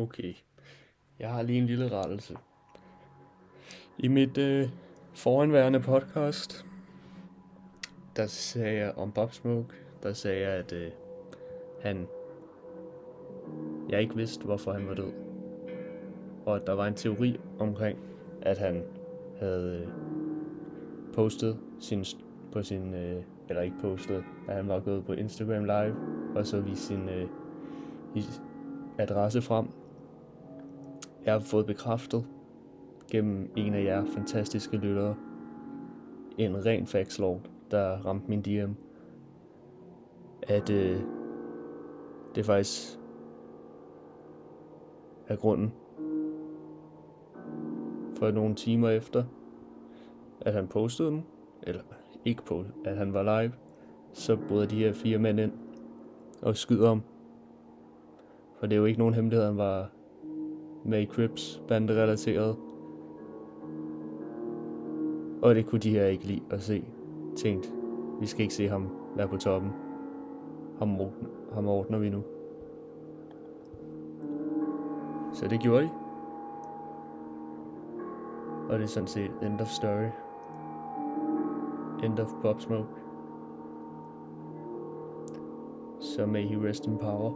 Okay. Jeg har lige en lille rettelse. I mit øh, foranværende podcast, der sagde jeg om Bob Smoke, der sagde jeg, at øh, han... Jeg ikke vidste, hvorfor han var død. Og at der var en teori omkring, at han havde øh, postet sin, på sin... Øh, eller ikke postet, at han var gået på Instagram Live, og så viste sin øh, adresse frem. Jeg har fået bekræftet gennem en af jer fantastiske lyttere en ren factslord, der ramte min DM, at øh, det faktisk er grunden for nogle timer efter, at han postede dem, eller ikke på, at han var live, så bryder de her fire mænd ind og skyder ham. For det er jo ikke nogen hemmelighed, han var med Crips banderelateret. Og det kunne de her ikke lide at se. Tænkt, vi skal ikke se ham være på toppen. Ham, ordner, ham ordner vi nu. Så det gjorde de. Og det er sådan set end of story. End of Pop Smoke. Så may he rest in power.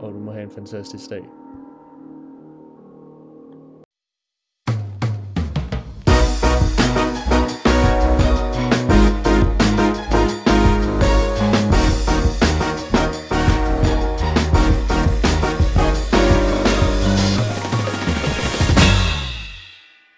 Og du må have en fantastisk dag.